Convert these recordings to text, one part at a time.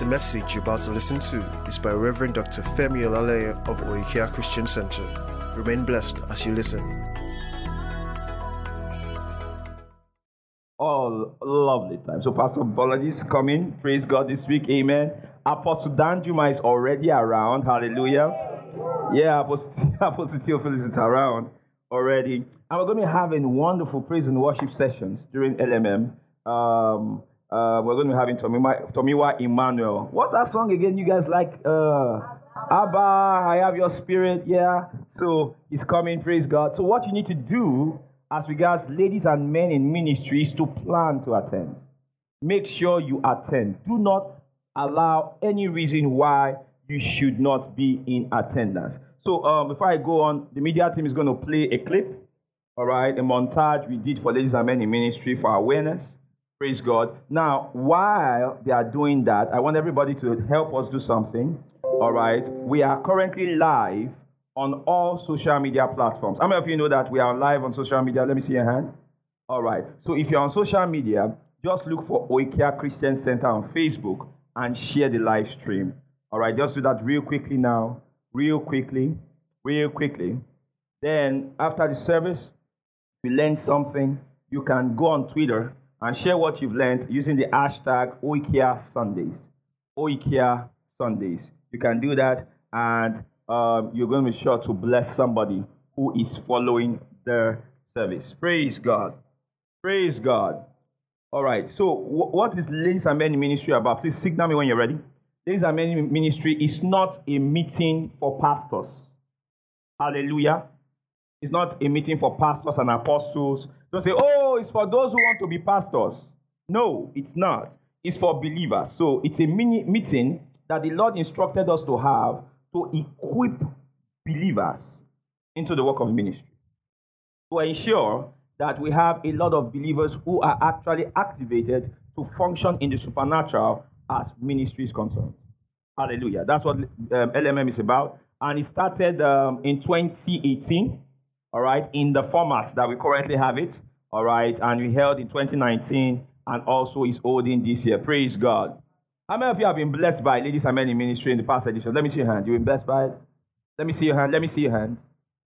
The message you're about to listen to is by Reverend Dr. Femi Olaleye of Oikea Christian Center. Remain blessed as you listen. All lovely time. So Pastor Bolaji is coming. Praise God this week. Amen. Apostle Danjuma is already around. Hallelujah. Yeah, Apostle, Apostle Theophilus is around already. And we're going to be having wonderful praise and worship sessions during LMM. Um, uh, we're going to be having Tomiwa, Tomiwa Emmanuel. What's that song again? You guys like? Uh, Abba, I have your spirit. Yeah. So he's coming. Praise God. So what you need to do as regards ladies and men in ministry is to plan to attend. Make sure you attend. Do not allow any reason why you should not be in attendance. So um, before I go on, the media team is going to play a clip. All right, a montage we did for ladies and men in ministry for awareness. Praise God. Now, while they are doing that, I want everybody to help us do something. All right. We are currently live on all social media platforms. How many of you know that we are live on social media? Let me see your hand. All right. So if you're on social media, just look for Oikea Christian Center on Facebook and share the live stream. All right. Just do that real quickly now. Real quickly. Real quickly. Then after the service, if you learn something, you can go on Twitter and share what you've learned using the hashtag Oikea Sundays. Oikea Sundays. You can do that, and um, you're going to be sure to bless somebody who is following the service. Praise God. Praise God. All right. So, w- what is Ladies and Men Ministry about? Please signal me when you're ready. Ladies and Men Ministry is not a meeting for pastors. Hallelujah. It's not a meeting for pastors and apostles. Don't say, oh, it's for those who want to be pastors. No, it's not. It's for believers. So it's a mini meeting that the Lord instructed us to have to equip believers into the work of ministry. To ensure that we have a lot of believers who are actually activated to function in the supernatural as ministry is concerned. Hallelujah. That's what um, LMM is about. And it started um, in 2018 all right, in the format that we currently have it, all right, and we held in 2019 and also is holding this year. Praise God. How many of you have been blessed by Ladies and Men in Ministry in the past edition? Let me see your hand. You've been blessed by it? Let me see your hand. Let me see your hand.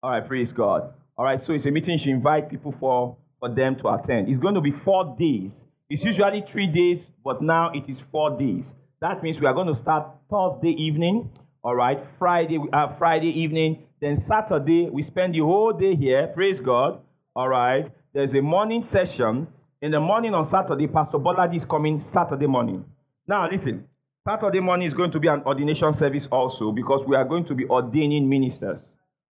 All right, praise God. All right, so it's a meeting you invite people for, for them to attend. It's going to be four days. It's usually three days, but now it is four days. That means we are going to start Thursday evening, all right, Friday, uh, Friday evening, then Saturday, we spend the whole day here. Praise God. All right. There's a morning session. In the morning on Saturday, Pastor Bolaji is coming Saturday morning. Now, listen. Saturday morning is going to be an ordination service also because we are going to be ordaining ministers.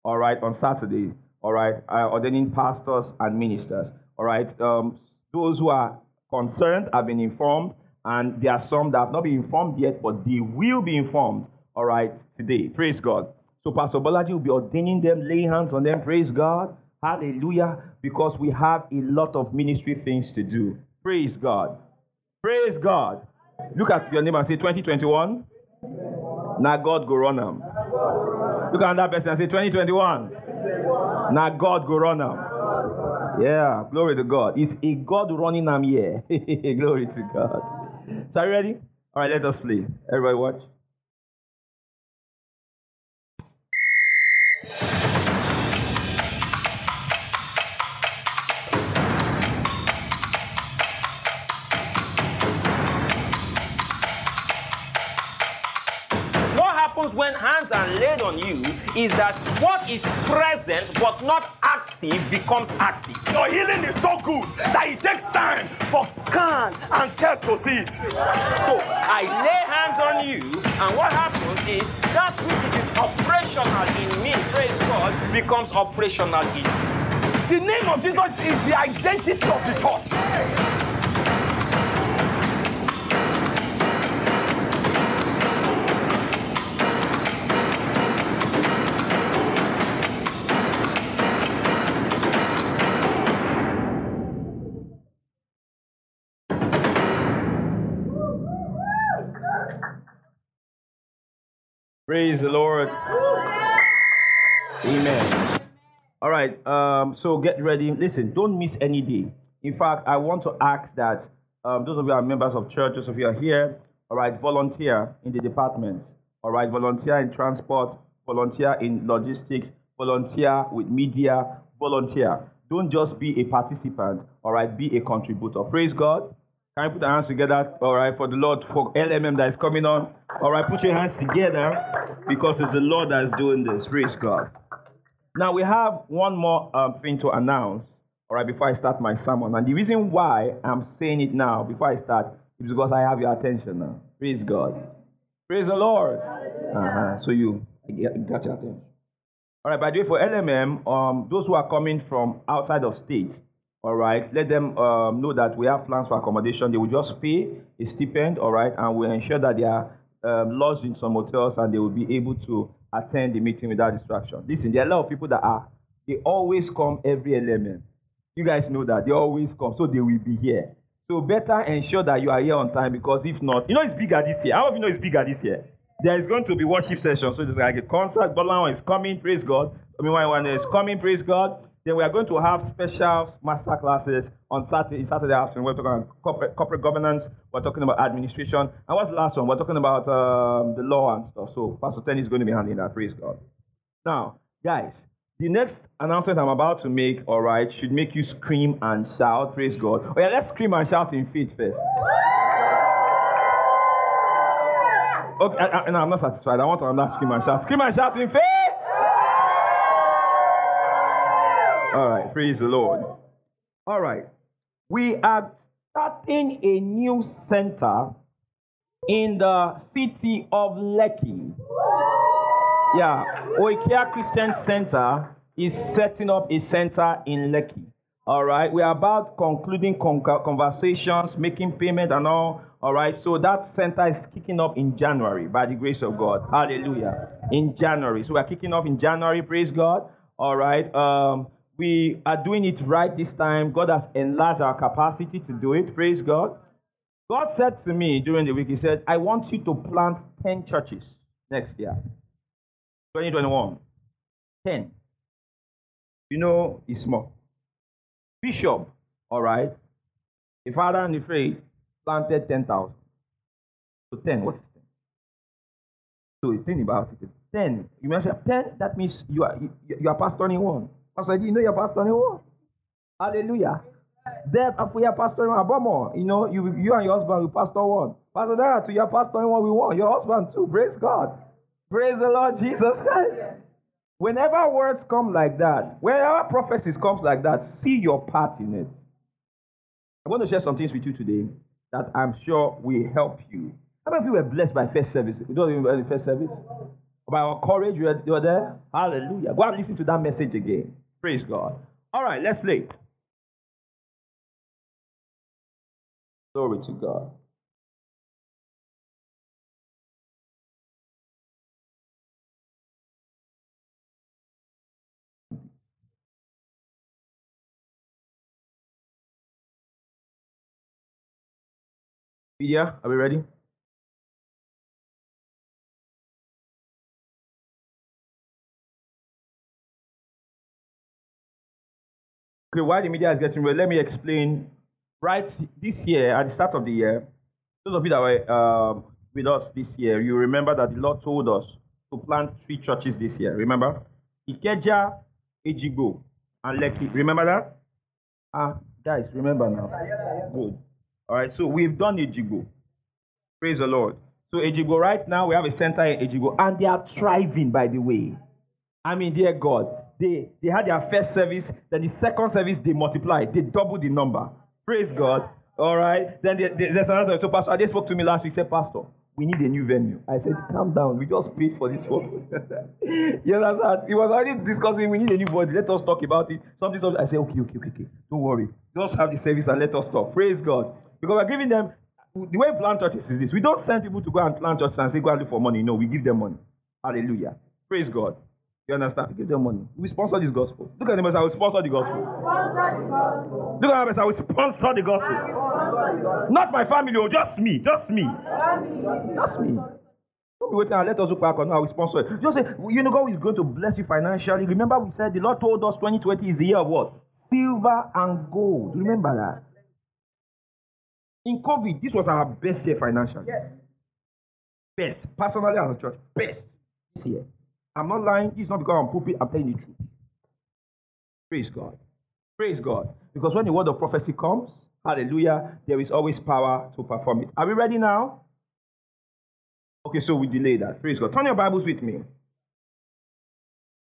All right, on Saturday. All right, uh, ordaining pastors and ministers. All right. Um, those who are concerned have been informed, and there are some that have not been informed yet, but they will be informed. All right, today. Praise God. So Pastor Bolaji will be ordaining them, laying hands on them. Praise God. Hallelujah. Because we have a lot of ministry things to do. Praise God. Praise God. Look at your name and say 2021. Now God go run them. Look at that person and say 2021. Now God go run them. Yeah, glory to God. It's a God running them here. glory to God. So are you ready? All right, let us play. Everybody watch. When hands are laid on you is that what is present but not active becomes active. Your healing is so good that it takes time for scan and test to see it. So I lay hands on you, and what happens is that which is operational in me, praise God, becomes operational in you. The name of Jesus is the identity of the church. Praise the Lord. Amen. All right. Um, so get ready. Listen, don't miss any day. In fact, I want to ask that um, those of you are members of church, those of you are here, all All right, volunteer in the departments. All right, volunteer in transport, volunteer in logistics, volunteer with media, volunteer. Don't just be a participant, all right, be a contributor. Praise God. Can you put our hands together, all right, for the Lord, for LMM that is coming on? All right, put your hands together because it's the Lord that is doing this. Praise God. Now, we have one more um, thing to announce, all right, before I start my sermon. And the reason why I'm saying it now, before I start, is because I have your attention now. Praise God. Praise the Lord. Uh-huh. So you got your attention. All right, by the way, for LMM, um, those who are coming from outside of state, all right, let them um, know that we have plans for accommodation. They will just pay a stipend, all right, and we'll ensure that they are um, lodged in some hotels and they will be able to attend the meeting without distraction. Listen, there are a lot of people that are, they always come every LMM. You guys know that. They always come, so they will be here. So better ensure that you are here on time because if not, you know it's bigger this year. How of you know it's bigger this year? There is going to be worship session. So there's like a concert. Bolan is coming, praise God. I mean, one is coming, praise God. Then we are going to have special master classes on Saturday, Saturday afternoon. We're talking about corporate, corporate governance. We're talking about administration. And what's the last one? We're talking about um, the law and stuff. So Pastor Ten is going to be handling that. Praise God. Now, guys, the next announcement I'm about to make, all right, should make you scream and shout. Praise God. Oh yeah, let's scream and shout in faith first. Okay, I, I, no, I'm not satisfied. I want to another scream and shout. Scream and shout in faith. All right, praise the Lord. All right, we are starting a new center in the city of Lekki. Yeah, Oikea Christian Center is setting up a center in Lekki. All right, we are about concluding con- conversations, making payment, and all. All right, so that center is kicking up in January by the grace of God. Hallelujah. In January. So we are kicking off in January, praise God. All right. Um, we are doing it right this time. God has enlarged our capacity to do it. Praise God. God said to me during the week, He said, I want you to plant 10 churches next year. 2021. 10. You know, it's small. Bishop, all right, the father and the faith planted 10,000. So 10, what is 10? So the thing about it. 10. You mentioned 10, that means you are, you, you are pastoring one. Pastor, do you know your pastor pastoring one? Oh? Hallelujah. Then after your pastor pastoring one, more. You know, you, you and your husband will pastor one. Pastor Dara, to your pastoring one, we want. Your husband too. Praise God. Praise the Lord Jesus Christ. Whenever words come like that, whenever prophecies comes like that, see your part in it. I want to share some things with you today that I'm sure will help you. How many of you were blessed by first service? You don't remember the first service? By our courage, you were, you were there? Hallelujah. Go and listen to that message again. Praise God. All right, let's play. Glory to God. Media, are we ready? Okay, while the media is getting ready, let me explain. Right this year, at the start of the year, those of you that were um, with us this year, you remember that the Lord told us to plant three churches this year. Remember? Ikeja, Ejigbo, and Lekki. Remember that? Ah, guys, remember now. Good. All right, so we've done Ejigbo. Praise the Lord. So Ejigbo, right now, we have a center in Ejigbo, and they are thriving, by the way. I mean, dear God, they, they had their first service, then the second service, they multiplied, they doubled the number. Praise God. All right. Then they, they, there's another. So, Pastor, they spoke to me last week. Said, Pastor, we need a new venue. I said, calm down. We just paid for this one. you understand? He was already discussing. We need a new body. Let us talk about it. Something. something. I said, okay, okay, okay, okay. Don't worry. Just have the service and let us talk. Praise God. Because we're giving them. The way we plant churches is this: we don't send people to go and plant churches and say, go and look for money. No, we give them money. Hallelujah. Praise God. You understand? Give them money. We sponsor this gospel. Look at the message. I will sponsor the gospel. Look at the message. I will sponsor the gospel. Not my family, oh, just me. Just me. Just me. Don't be waiting and let us look back on how we sponsor it. Just say, you know, God is going to bless you financially. Remember, we said the Lord told us 2020 is the year of what? Silver and gold. Remember that. In COVID, this was our best year financially. Yes. Best. Personally, as a church, best this year. I'm not lying. It's not because I'm pooping. I'm telling the truth. Praise God. Praise God. Because when the word of prophecy comes, hallelujah, there is always power to perform it. Are we ready now? Okay, so we delay that. Praise God. Turn your Bibles with me.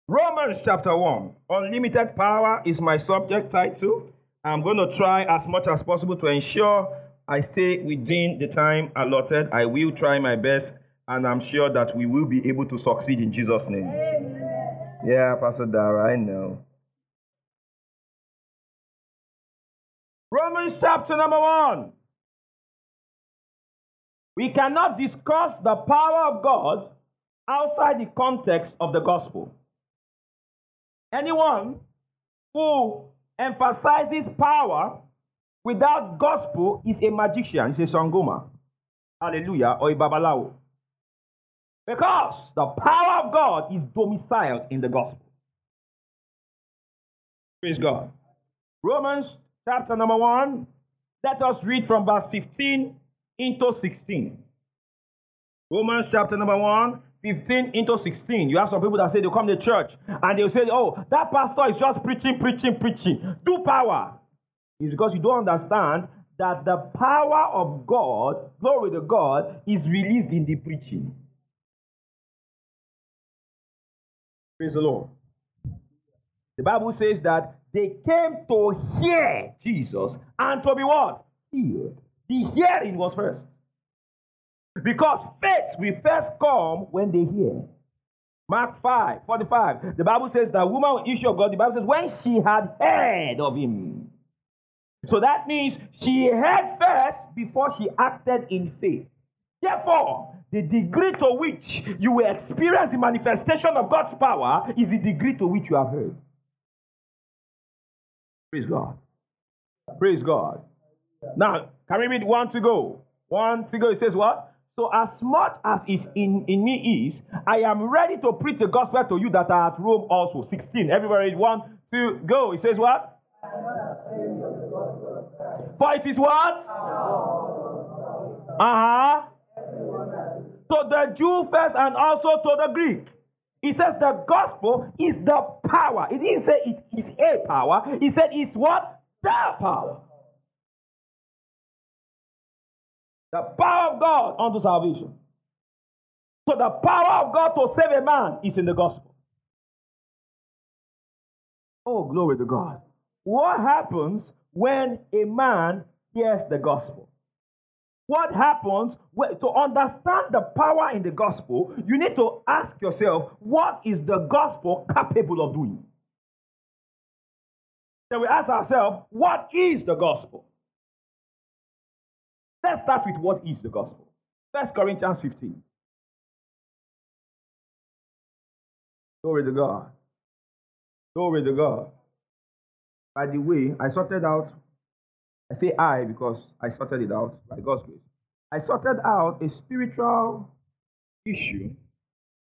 Romans chapter 1. Unlimited power is my subject title. I'm going to try as much as possible to ensure I stay within the time allotted. I will try my best, and I'm sure that we will be able to succeed in Jesus' name. Amen. Yeah, Pastor Dara, I know. Romans chapter number 1. We cannot discuss the power of God outside the context of the gospel. Anyone who emphasizes power without gospel is a magician, is a sangoma. Hallelujah, or a babalawo. Because the power of God is domiciled in the gospel. Praise God. Romans chapter number 1. Let us read from verse 15 into 16. Romans chapter number 1, 15 into 16. You have some people that say they come to church and they'll say, Oh, that pastor is just preaching, preaching, preaching. Do power. It's because you don't understand that the power of God, glory to God, is released in the preaching. Praise the Lord. The Bible says that they came to hear Jesus and to be what? Healed. The hearing was first. Because faith will first come when they hear. Mark 5, 45. The Bible says that woman issue of God, the Bible says, when she had heard of him. So that means she heard first before she acted in faith. Therefore, the degree to which you will experience the manifestation of God's power is the degree to which you have heard. Praise God. Praise God. Now, can we read one to go? One to go. It says what? So as much as is in, in me is, I am ready to preach the gospel to you that are at Rome also. 16. Everybody, one, two, go. It says what? For it is what? Uh-huh. To the Jew first and also to the Greek. He says the gospel is the power. He didn't say it is a power. He said it's what? The power. The power of God unto salvation. So the power of God to save a man is in the gospel. Oh, glory to God. What happens when a man hears the gospel? What happens when, to understand the power in the gospel? You need to ask yourself, what is the gospel capable of doing? Then we ask ourselves, what is the gospel? Let's start with what is the gospel. First Corinthians 15. Glory to God. Glory to God. By the way, I sorted out, I say I because I sorted it out by God's grace. I sorted out a spiritual issue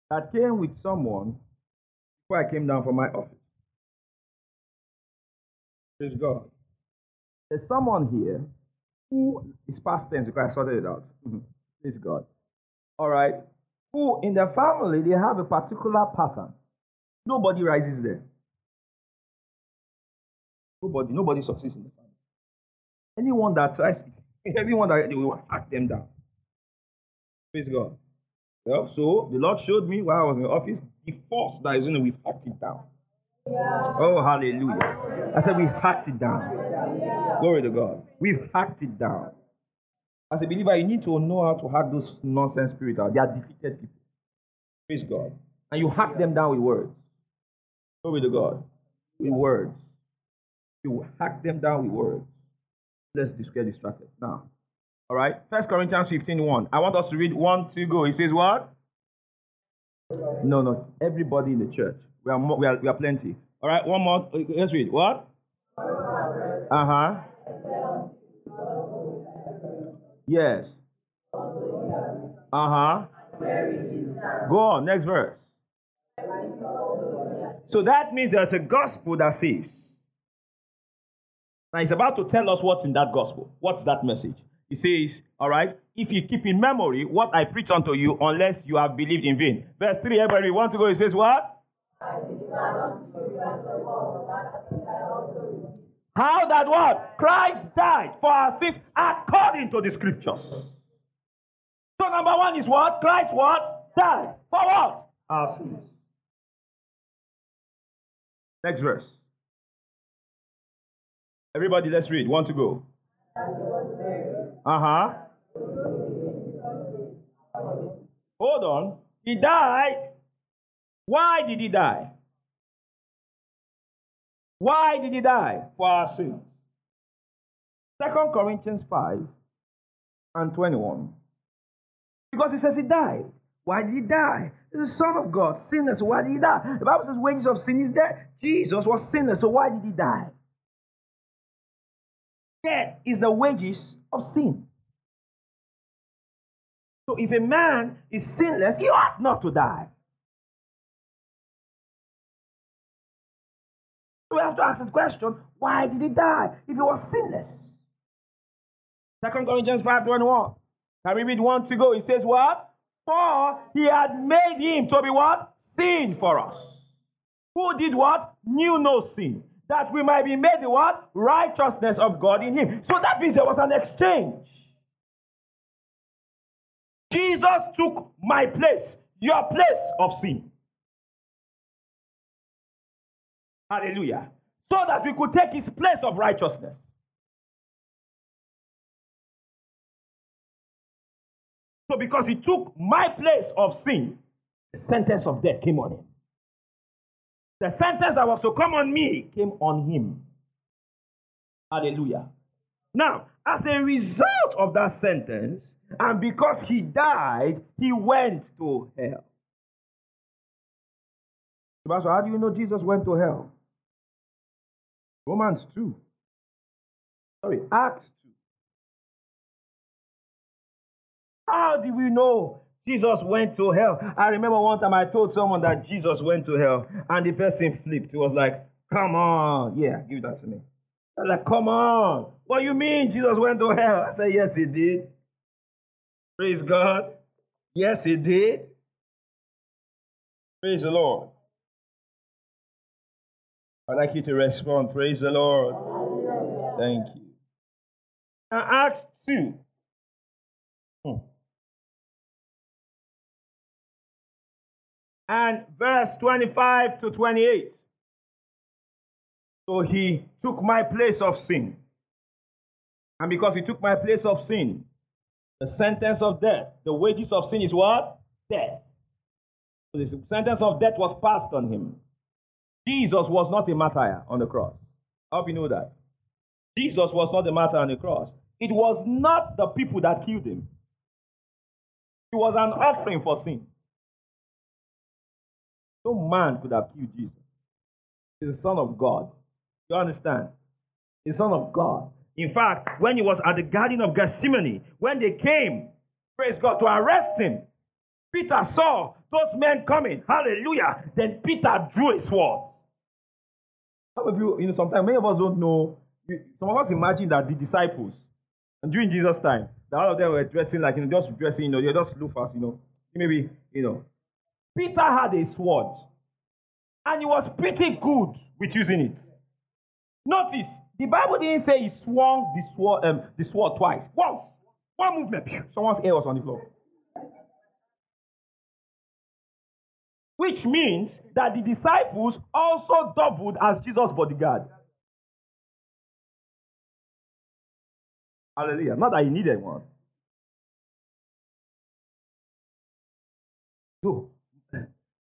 that came with someone before I came down from my office. Praise God. There's someone here who is past tense because I sorted it out. Mm-hmm. Praise God. All right. Who in their family they have a particular pattern. Nobody rises there. Nobody, nobody succeeds in family. Anyone that tries, everyone that they will hack them down. Praise God. Well, so the Lord showed me while I was in the office the force that is in it, we've hacked it down. Yeah. Oh, hallelujah. I said we hacked it down. Glory to God. We've hacked it down. As a believer, you need to know how to hack those nonsense spirits out. They are defeated people. Praise God. And you hack them down with words. Glory to God. With words. You hack them down with words. Let's get distracted. Now. All right. First Corinthians 15 1. I want us to read one, two, go. He says what? No, no. Everybody in the church. We are, more, we are, we are plenty. All right. One more. Let's read. What? Uh huh. Yes. Uh huh. Go on, next verse. So that means there's a gospel that saves. Now he's about to tell us what's in that gospel. What's that message? He says, all right, if you keep in memory what I preach unto you, unless you have believed in vain. Verse 3, everybody want to go, he says, what? How that what? Christ died for our sins according to the scriptures. So number one is what? Christ what? Died. For what? Our sins. Next verse. Everybody, let's read. Want to go? Uh huh. Hold on. He died. Why did he die? Why did he die? For our sins. Second Corinthians 5 and 21. Because he says he died. Why did he die? He's the Son of God, sinless. Why did he die? The Bible says wages of sin is death. Jesus was sinless, so why did he die? Death is the wages of sin. So if a man is sinless, he ought not to die. We have to ask the question, why did he die if he was sinless? Second Corinthians 5 21. Can we read one to go? He says, What? For he had made him to be what? Sin for us. Who did what? Knew no sin. That we might be made the what? Righteousness of God in him. So that means there was an exchange. Jesus took my place, your place of sin. Hallelujah. So that we could take his place of righteousness. So, because he took my place of sin, the sentence of death came on him. The sentence that was to come on me came on him. Hallelujah. Now, as a result of that sentence, and because he died, he went to hell. So, how do you know Jesus went to hell? Romans 2. Sorry, Acts 2. How do we know Jesus went to hell? I remember one time I told someone that Jesus went to hell, and the person flipped. He was like, Come on. Yeah, give that to me. I was like, Come on. What do you mean Jesus went to hell? I said, Yes, he did. Praise God. Yes, he did. Praise the Lord. I'd like you to respond. Praise the Lord. Thank you. Now, Acts 2. Hmm. And verse 25 to 28. So he took my place of sin. And because he took my place of sin, the sentence of death, the wages of sin is what? Death. So the sentence of death was passed on him. Jesus was not a martyr on the cross. I hope you know that. Jesus was not a martyr on the cross. It was not the people that killed him. It was an offering for sin. No man could have killed Jesus. He's the Son of God. You understand? He's the Son of God. In fact, when he was at the Garden of Gethsemane, when they came, praise God, to arrest him, Peter saw those men coming. Hallelujah. Then Peter drew a sword. Some of you, you know, sometimes many of us don't know. Some of us imagine that the disciples, and during Jesus' time, that all of them were dressing like, you know, just dressing, you know, they're just loafers, you know. Maybe, you know. Peter had a sword, and he was pretty good with using it. Notice, the Bible didn't say he swung the sword, um, the sword twice. Once. One movement, someone's hair was on the floor. Which means that the disciples also doubled as Jesus' bodyguard. Hallelujah. Not that he needed one. So,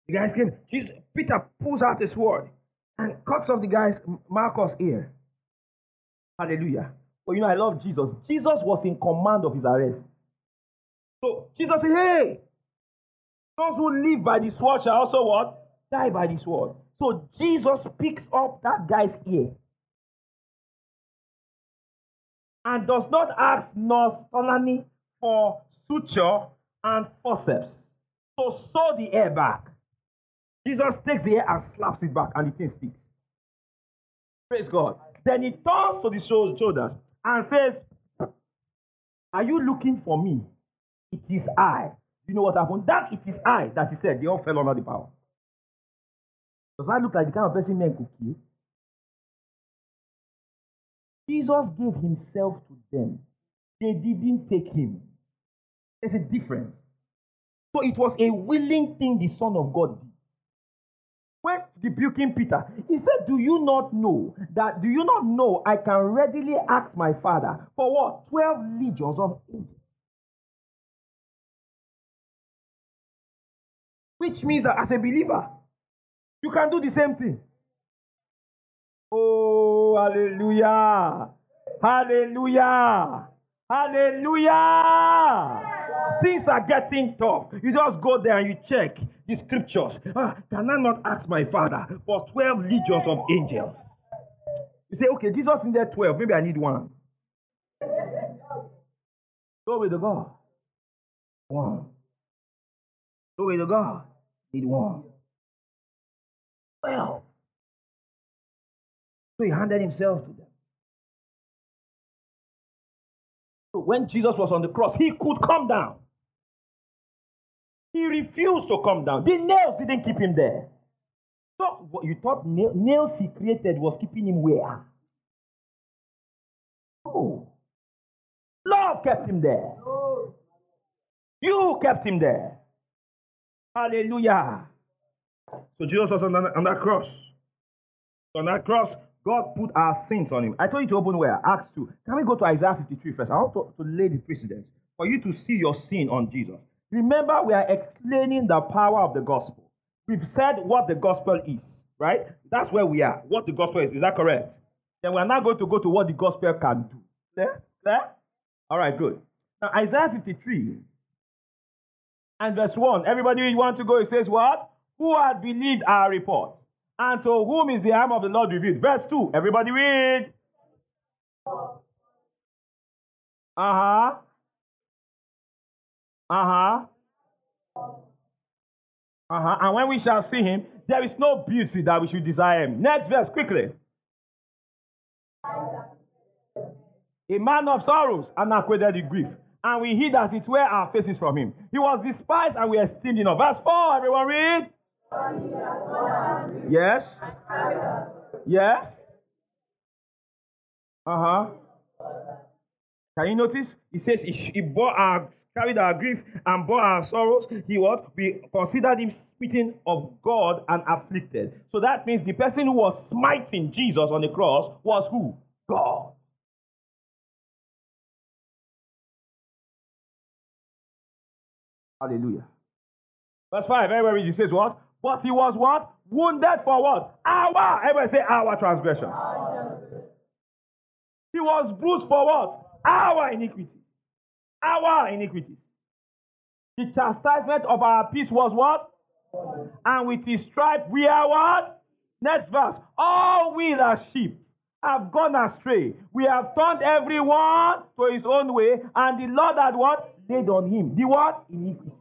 the guys came. Jesus, Peter pulls out a sword and cuts off the guy's Malchus' ear. Hallelujah. But you know, I love Jesus. Jesus was in command of his arrest. So Jesus said, Hey, those who live by the sword shall also what? Die by the sword. So Jesus picks up that guy's ear and does not ask Nurse Tolani for suture and forceps to sew the ear back. Jesus takes the ear and slaps it back, and the thing sticks. Praise God. Then he turns to the shoulders and says, Are you looking for me? It is I. You know what happened? That it is I that he said they all fell under the power. Does that look like the kind of person men could kill? Jesus gave himself to them. They didn't take him. There's a difference. So it was a willing thing the Son of God did. When rebuking Peter, he said, Do you not know that, do you not know I can readily ask my Father for what? 12 legions of angels. Which means that as a believer, you can do the same thing. Oh, hallelujah! Hallelujah! Hallelujah! Things are getting tough. You just go there and you check the scriptures. Ah, can I not ask my father for 12 legions of angels? You say, okay, Jesus in there 12. Maybe I need one. Glory to God. One. Glory to God. Need one. Well. So he handed himself to them. So when Jesus was on the cross, he could come down. He refused to come down. The nails didn't keep him there. So what you thought nails he created was keeping him where? Oh. Love kept him there. You kept him there. Hallelujah. So Jesus was on that, on that cross. On that cross, God put our sins on him. I told you to open where? Acts 2. Can we go to Isaiah 53 first? I want to, to lay the precedence for you to see your sin on Jesus. Remember, we are explaining the power of the gospel. We've said what the gospel is, right? That's where we are. What the gospel is. Is that correct? Then we're now going to go to what the gospel can do. Clear? Clear? All right, good. Now, Isaiah 53 and verse 1. Everybody want to go? It says what? Who had believed our report? And to whom is the arm of the Lord revealed? Verse 2. Everybody read. Uh huh. Uh huh. Uh huh. And when we shall see him, there is no beauty that we should desire him. Next verse, quickly. A man of sorrows and acquainted with grief. And we hid as it were our faces from him. He was despised and we esteemed him. Verse 4, everyone read. Yes. Yes. Uh huh. Can you notice? He says he, he bore our carried our grief and bore our sorrows. He what? We considered him smitten of God and afflicted. So that means the person who was smiting Jesus on the cross was who? God. Hallelujah. Verse 5, everybody read, he says what? But he was what? Wounded for what? Our, everybody say our transgression. He was bruised for what? Our iniquity. Our iniquity. The chastisement of our peace was what? And with his stripe we are what? Next verse. All we the sheep have gone astray. We have turned everyone to his own way, and the Lord had what? Laid on him. The what? Iniquity.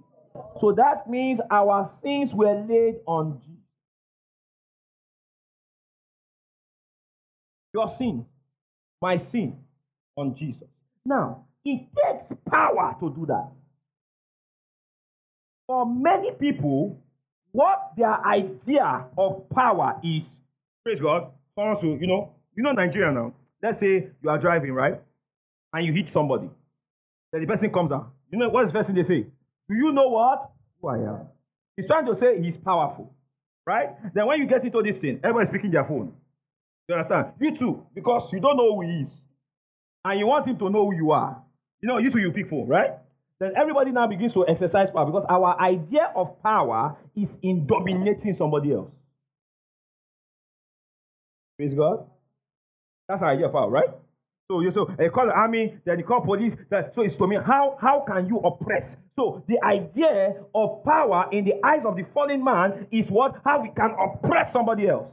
So that means our sins were laid on Jesus. Your sin, my sin on Jesus. Now, it takes power to do that. For many people, what their idea of power is, praise God, someone you know, you know Nigeria now. Let's say you are driving, right? And you hit somebody. Then the person comes out. You know what's the first thing they say? Do you know what? Who I am. He's trying to say he's powerful. Right? Then when you get into this thing, everybody's picking their phone. You understand? You too, because you don't know who he is. And you want him to know who you are. You know, you too, you pick phone, right? Then everybody now begins to exercise power because our idea of power is in dominating somebody else. Praise God. That's our idea of power, right? So you so you call the army, then you call police. so it's to me, how how can you oppress? So the idea of power in the eyes of the fallen man is what? How we can oppress somebody else.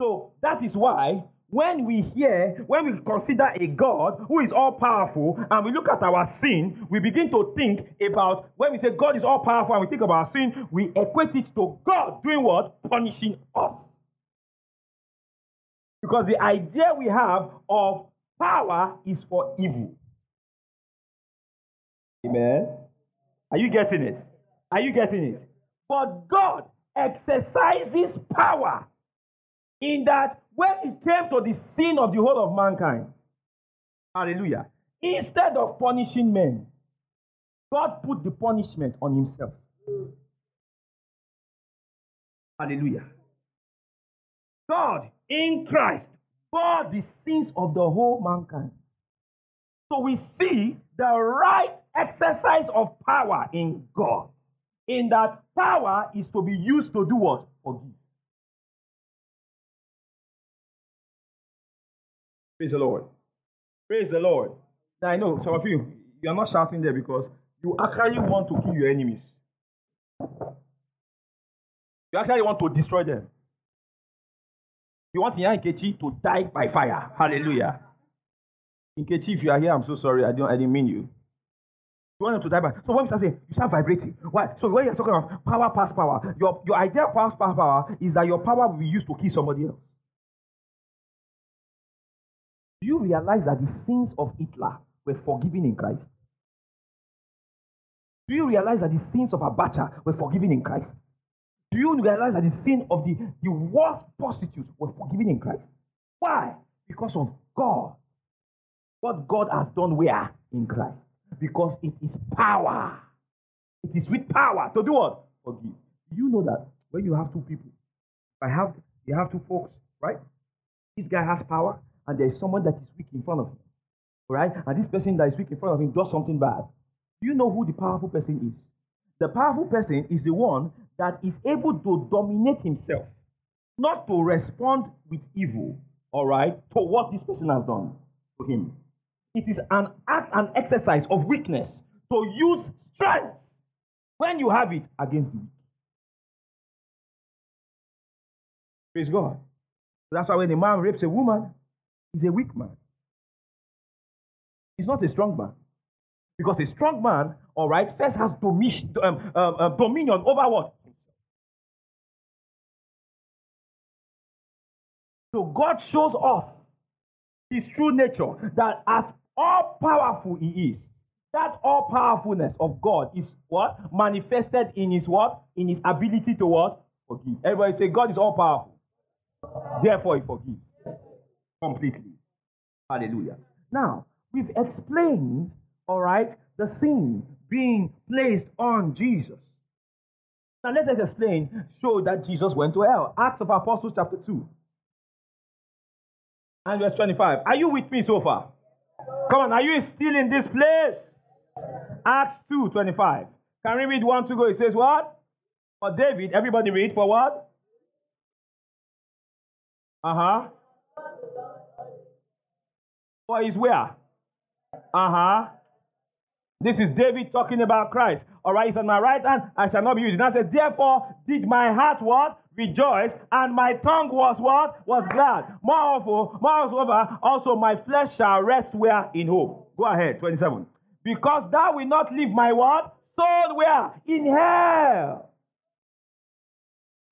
So that is why when we hear, when we consider a God who is all powerful and we look at our sin, we begin to think about when we say God is all powerful and we think about our sin, we equate it to God doing what? Punishing us. Because the idea we have of power is for evil. Amen. Are you getting it? Are you getting it? But God exercises power in that when it came to the sin of the whole of mankind, hallelujah, instead of punishing men, God put the punishment on himself. Hallelujah. God in Christ bore the sins of the whole mankind. So we see the right exercise of power in God. In that power is to be used to do what? Forgive. Praise the Lord. Praise the Lord. Now I know some of you, you are not shouting there because you actually want to kill your enemies. You actually want to destroy them. You want Nkechi to die by fire. Hallelujah. Nkechi, if you are here, I'm so sorry. I didn't, I didn't mean you. You want him to die by. So when you start saying, you start vibrating. Why? So when you're talking about power past power, your, your idea of past power is that your power will be used to kill somebody else. Do you realize that the sins of Hitler were forgiven in Christ? Do you realize that the sins of Abacha were forgiven in Christ? Do you realize that the sin of the, the worst prostitutes were forgiven in Christ? Why? Because of God. What God has done where? In Christ. Because it is power. It is with power to do what? Forgive. You know that when you have two people, I have you have two folks, right? This guy has power, and there is someone that is weak in front of him. Right? And this person that is weak in front of him does something bad. Do you know who the powerful person is? The powerful person is the one that is able to dominate himself, not to respond with evil, all right, to what this person has done to him. It is an act, an exercise of weakness to use strength when you have it against the weak. Praise God. That's why when a man rapes a woman, he's a weak man. He's not a strong man. Because a strong man, all right, first has dominion, um, uh, uh, dominion over what? So God shows us his true nature that as all powerful he is, that all powerfulness of God is what? Manifested in his what? In his ability to what? Forgive. Everybody say, God is all powerful. Therefore, he forgives completely. Hallelujah. Now, we've explained, all right, the sin being placed on Jesus. Now, let us explain, show that Jesus went to hell. Acts of Apostles, chapter 2 and verse 25. Are you with me so far? Come on, are you still in this place? Acts 2 25. Can we read one to go? It says what? For David, everybody read for what? Uh huh. For his where? Uh huh. This is David talking about Christ. All right, he's on my right hand, I shall not be used. I said, therefore, did my heart what? Rejoice, and my tongue was what? Was glad. Moreover, moreover, also my flesh shall rest where? In hope. Go ahead, 27. Because thou will not leave my what? Soul where? In hell.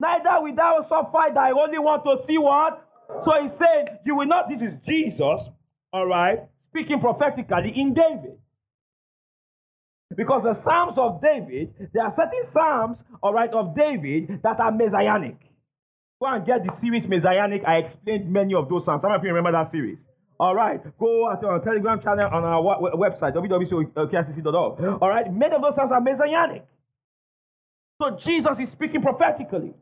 Neither will thou suffer thy only want to see what? So he said, You will not, this is Jesus, all right, speaking prophetically in David. Because the Psalms of David, there are certain Psalms, all right, of David that are messianic. Go and get the series Messianic. I explained many of those Psalms. Some of you remember that series. All right, go at our Telegram channel on our website, www.kcc.org. All right, many of those Psalms are messianic. So Jesus is speaking prophetically.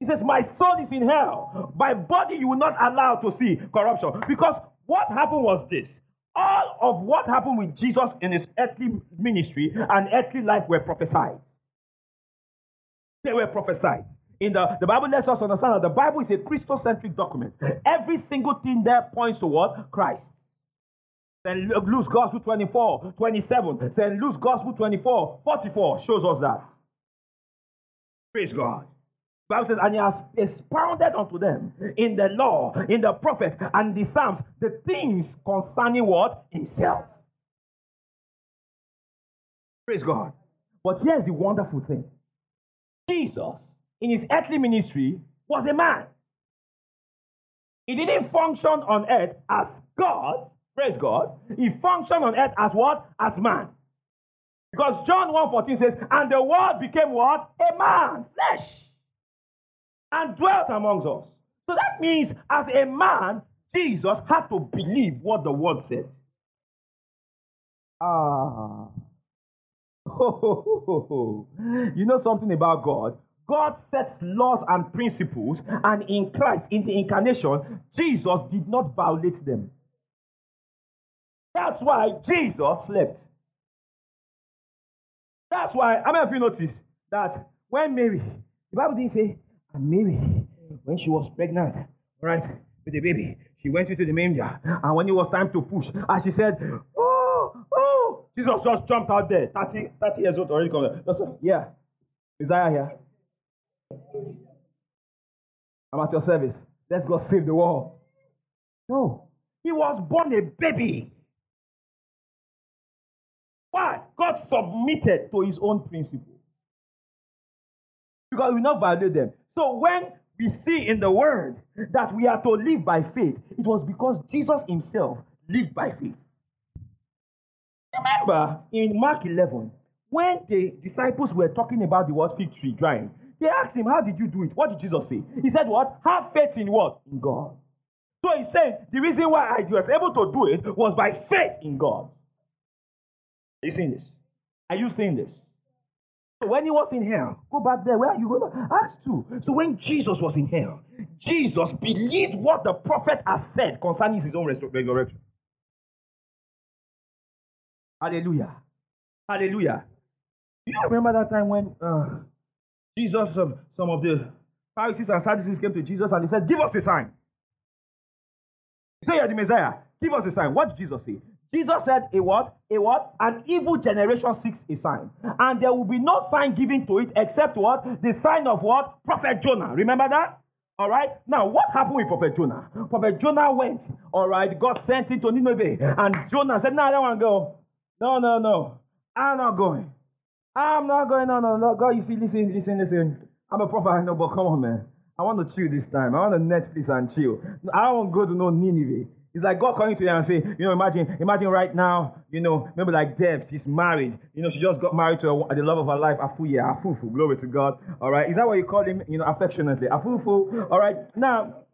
He says, My soul is in hell. My body you will not allow to see corruption. Because what happened was this all of what happened with Jesus in his earthly ministry and earthly life were prophesied. They were prophesied. In the, the Bible lets us understand that the Bible is a Christocentric document. Every single thing there points to what? Christ. Then Luke's Gospel 24, 27. Then Luke's Gospel 24, 44 shows us that. Praise God. Bible says, and he has expounded unto them in the law, in the prophet, and the Psalms, the things concerning what? Himself. Praise God. But here's the wonderful thing Jesus, in his earthly ministry, was a man. He didn't function on earth as God, Praise God. He functioned on earth as what? As man. Because John 1.14 says, and the word became what? A man, flesh, and dwelt amongst us. So that means as a man, Jesus had to believe what the word said. Ah. Oh, you know something about God? God sets laws and principles, and in Christ, in the incarnation, Jesus did not violate them. That's why Jesus slept. That's why, how many of you notice that when Mary, the Bible didn't say, and Mary, when she was pregnant, right, with the baby, she went into the manger, and when it was time to push, and she said, Oh, oh, Jesus just jumped out there, 30, 30 years old already. Come Just, yeah, Isaiah here. I'm at your service. Let's go save the world. No, he was born a baby. Why? God submitted to his own principle. Because we will not violate them. So when we see in the word that we are to live by faith, it was because Jesus himself lived by faith. Remember in Mark 11, when the disciples were talking about the word fig tree drying, they asked him, How did you do it? What did Jesus say? He said, What? Have faith in what? In God. So he said, The reason why I was able to do it was by faith in God. Are you seeing this? Are you seeing this? When he was in hell, go back there. Where are you going? Acts 2. So when Jesus was in hell, Jesus believed what the prophet has said concerning his own resurrection. Hallelujah. Hallelujah. Do you remember that time when uh, Jesus, um, some of the Pharisees and Sadducees came to Jesus and he said, Give us a sign. He said, You're the Messiah. Give us a sign. What did Jesus say? Jesus said, A what? A what? An evil generation seeks a sign. And there will be no sign given to it except what? The sign of what? Prophet Jonah. Remember that? All right. Now, what happened with Prophet Jonah? Prophet Jonah went. All right. God sent him to Nineveh. And Jonah said, No, I don't want to go. No, no, no. I'm not going. I'm not going. No, no, no. God, you see, listen, listen, listen. I'm a prophet. I know, but come on, man. I want to chill this time. I want to Netflix and chill. I don't want go to no Nineveh. It's like God coming to you and say, you know, imagine, imagine right now, you know, maybe like Deb, she's married. You know, she just got married to a, the love of her life, Afuya, Afufu. Glory to God. All right. Is that what you call him, you know, affectionately? Afufu. All right. Now,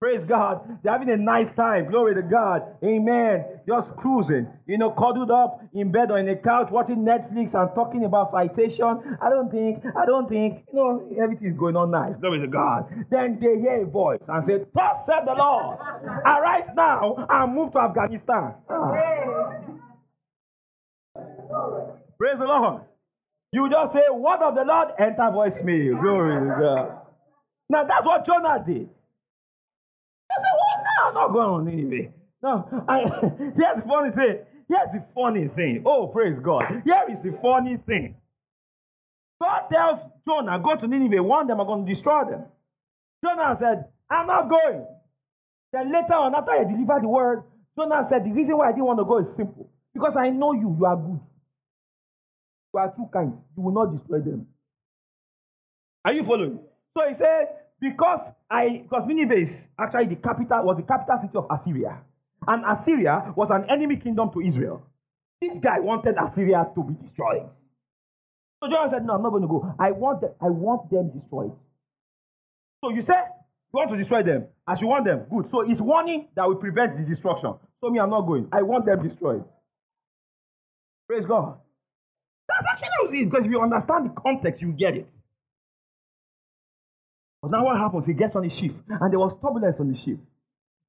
Praise God. They're having a nice time. Glory to God. Amen. Just cruising, you know, cuddled up in bed or in a couch watching Netflix and talking about citation. I don't think, I don't think, you know, everything's going on nice. Glory to God. Then they hear a voice and say, Thus said the Lord, arise now and move to Afghanistan. Ah. Praise the Lord. You just say, Word of the Lord, enter voicemail. Glory to God. Now that's what Jonah did. I said, well, no, I'm not going on anyway. No, I, here's the funny thing. Here's the funny thing. Oh, praise God. Here is the funny thing. God tells Jonah, go to Nineveh, one them I'm going to destroy them. Jonah said, I'm not going. Then later on, after I delivered the word, Jonah said, The reason why I didn't want to go is simple. Because I know you, you are good. You are too kind. You will not destroy them. Are you following? So he said, because I because Nineveh is actually the capital was the capital city of Assyria, and Assyria was an enemy kingdom to Israel. This guy wanted Assyria to be destroyed. So Jonah said, "No, I'm not going to go. I want them. I want them destroyed." So you said you want to destroy them, as you want them. Good. So it's warning that will prevent the destruction. So me, I'm not going. I want them destroyed. Praise God. That's actually because if you understand the context, you get it. But now what happens? He gets on the ship, and there was turbulence on the ship.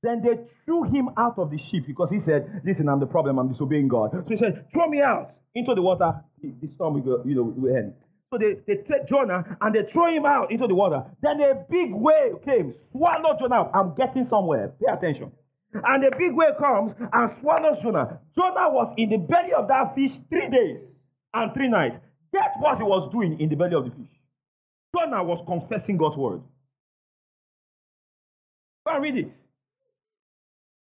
Then they threw him out of the ship because he said, Listen, I'm the problem, I'm disobeying God. So he said, Throw me out into the water. The storm will go, you know, will end. So they, they take Jonah and they throw him out into the water. Then a big wave came, swallowed Jonah. I'm getting somewhere. Pay attention. And a big wave comes and swallows Jonah. Jonah was in the belly of that fish three days and three nights. That's what he was doing in the belly of the fish. Jonah was confessing God's word. Go and read it.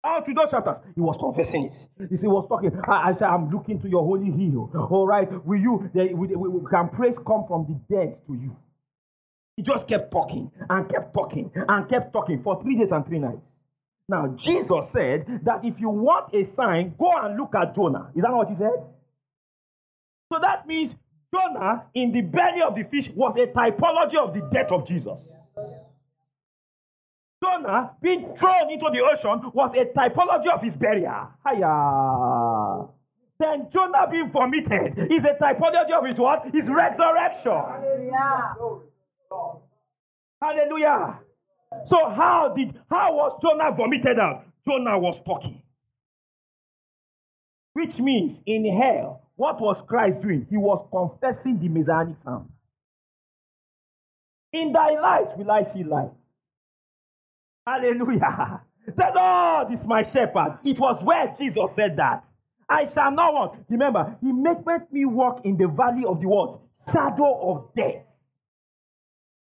Out to those chapters, he was confessing it. He was talking. I, I said, I'm looking to your holy hill. All right, will you? They, we, we, we, can praise come from the dead to you? He just kept talking and kept talking and kept talking for three days and three nights. Now, Jesus said that if you want a sign, go and look at Jonah. Is that what he said? So that means Jonah in the belly of the fish was a typology of the death of Jesus. Jonah being thrown into the ocean was a typology of his burial. Hiya. Then Jonah being vomited is a typology of his what? His resurrection. Hallelujah. So how did how was Jonah vomited out? Jonah was talking. Which means in hell, what was Christ doing? He was confessing the messianic sound. In thy light will I see light. Hallelujah. The Lord is my shepherd. It was where Jesus said that. I shall not want. Remember, he maketh me walk in the valley of the what? Shadow of death.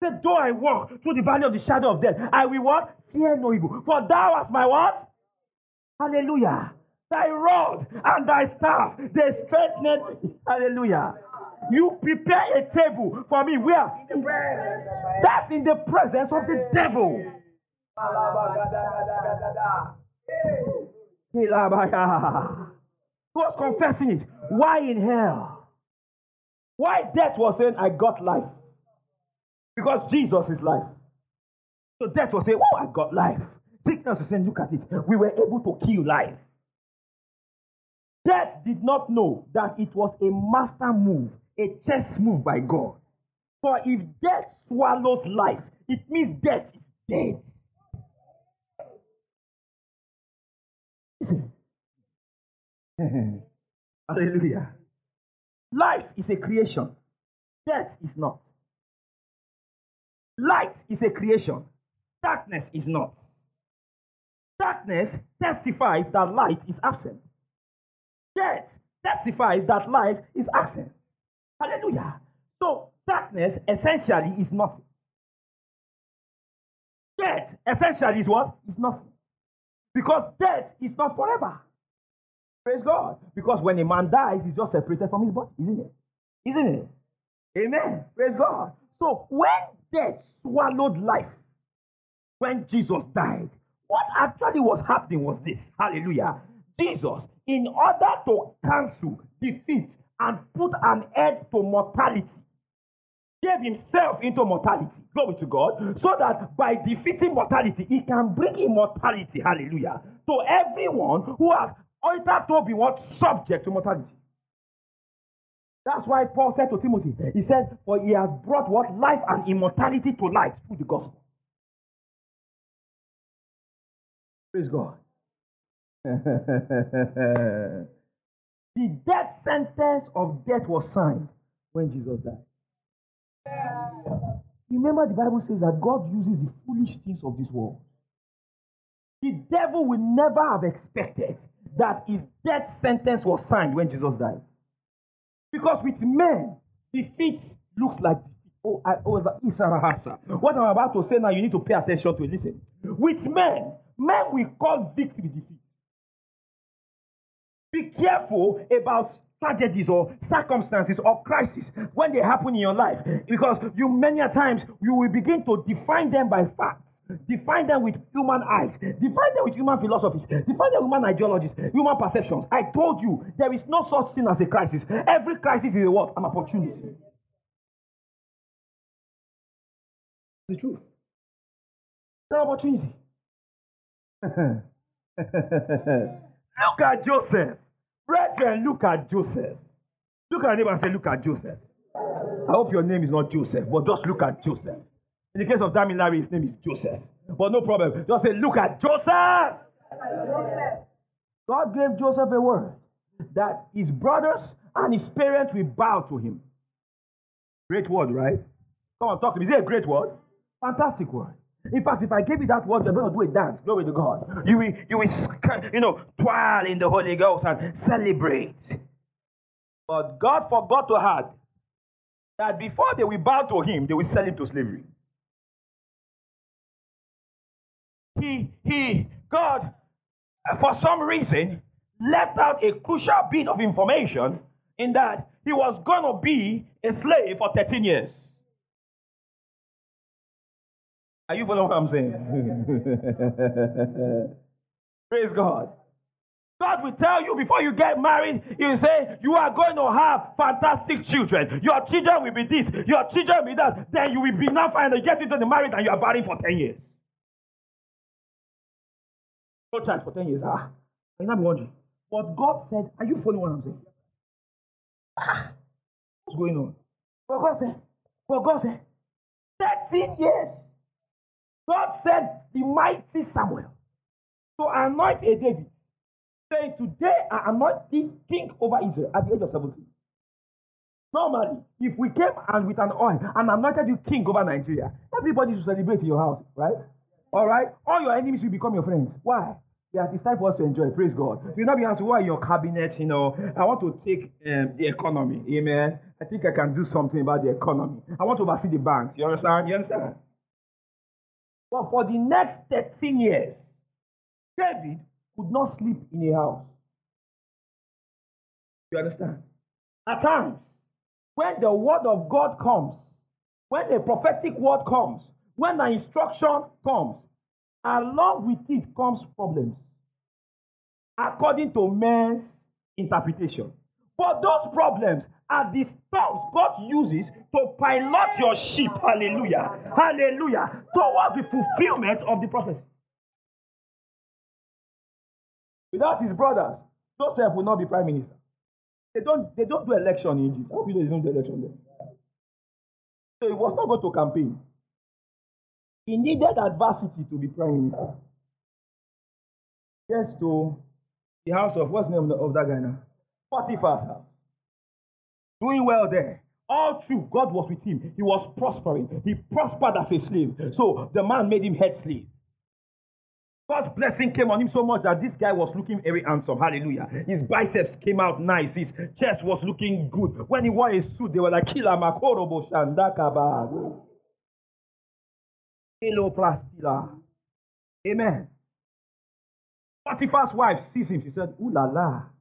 Said, though I walk through the valley of the shadow of death, I will what? Fear no evil. For thou art my what? Hallelujah. Thy rod and thy staff, they strengthen me. Hallelujah. You prepare a table for me. Where? That's in the presence of the devil. He was confessing it. Why in hell? Why death was saying, I got life? Because Jesus is life. So death was saying, Oh, I got life. Sickness is saying, Look at it. We were able to kill life. Death did not know that it was a master move, a chess move by God. For if death swallows life, it means death is dead. Hallelujah. Life is a creation, death is not. Light is a creation, darkness is not. Darkness testifies that light is absent. Death testifies that life is absent. Hallelujah. So, darkness essentially is nothing. Death essentially is what? Is nothing. Because death is not forever. Praise God. Because when a man dies, he's just separated from his body, isn't it? Isn't it? Amen. Praise God. So when death swallowed life, when Jesus died, what actually was happening was this. Hallelujah. Jesus, in order to cancel, defeat, and put an end to mortality, gave himself into mortality. Glory to God. So that by defeating mortality, he can bring immortality. Hallelujah. To everyone who has either to be what? Subject to mortality. That's why Paul said to Timothy, he said, For he has brought what? Life and immortality to light through the gospel. Praise God. the death sentence of death was signed when Jesus died. Remember, the Bible says that God uses the foolish things of this world. The devil will never have expected that his death sentence was signed when Jesus died. Because with men, defeat looks like. Oh, I, oh, what I'm about to say now, you need to pay attention to it. Listen. With men, men will call victory defeat. Be careful about tragedies or circumstances or crises when they happen in your life because you many a times you will begin to define them by facts. Define them with human eyes. Define them with human philosophies. Define them with human ideologies human perceptions. I told you there is no such thing as a crisis. Every crisis is a what? An opportunity. The truth. An opportunity. Look at joseph Brethren, look at Joseph. Look at your neighbor and say, Look at Joseph. I hope your name is not Joseph, but just look at Joseph. In the case of Damilari, his name is Joseph. But no problem. Just say, Look at Joseph. God gave Joseph a word that his brothers and his parents will bow to him. Great word, right? Come on, talk to me. Is it a great word? Fantastic word. In fact, if I give you that word, you're going to do a dance. Glory to God. You will, you will, you know, twirl in the Holy Ghost and celebrate. But God forgot to add that before they will bow to Him, they will sell him to slavery. He, he, God, for some reason, left out a crucial bit of information in that he was going to be a slave for 13 years. Are you following what I'm saying? Praise God. God will tell you before you get married, He will say, You are going to have fantastic children. Your children will be this, your children will be that. Then you will be now finally get into the marriage and you are married for 10 years. No child for 10 years. Ah, I'm not wondering. But God said, Are you following what I'm saying? Ah, what's going on? But God said, But God said, 13 years. God sent the mighty Samuel to anoint a David, saying, Today I anoint thee king over Israel at the age of 17. Normally, if we came and with an oil and anointed you king over Nigeria, everybody should celebrate in your house, right? All right? All your enemies will become your friends. Why? Yeah, it's time for us to enjoy. Praise God. You'll not be asking, why your cabinet? You know, I want to take um, the economy. Amen. I think I can do something about the economy. I want to oversee the banks. You understand? You understand? But for the next 13 years, David could not sleep in a house. You understand? At times, when the word of God comes, when a prophetic word comes, when an instruction comes, along with it comes problems, according to men's interpretation. But those problems are the storms God uses to pilot your ship, hallelujah, hallelujah, towards the fulfillment of the prophecy. Without his brothers, Joseph will not be prime minister. They don't, they don't do election in Egypt. I hope you know they don't do election there. So he was not going to campaign. He needed adversity to be prime minister. Yes, to the house of what's the name of that guy now? Potiphar's house. Doing well there. All true. God was with him. He was prospering. He prospered as a slave. So the man made him head slave. God's blessing came on him so much that this guy was looking very handsome. Hallelujah. His biceps came out nice. His chest was looking good. When he wore a suit, they were like, Kila Makorobo Shandakaba. Plastila. Amen. Potiphar's wife sees him. She said, Ooh la la.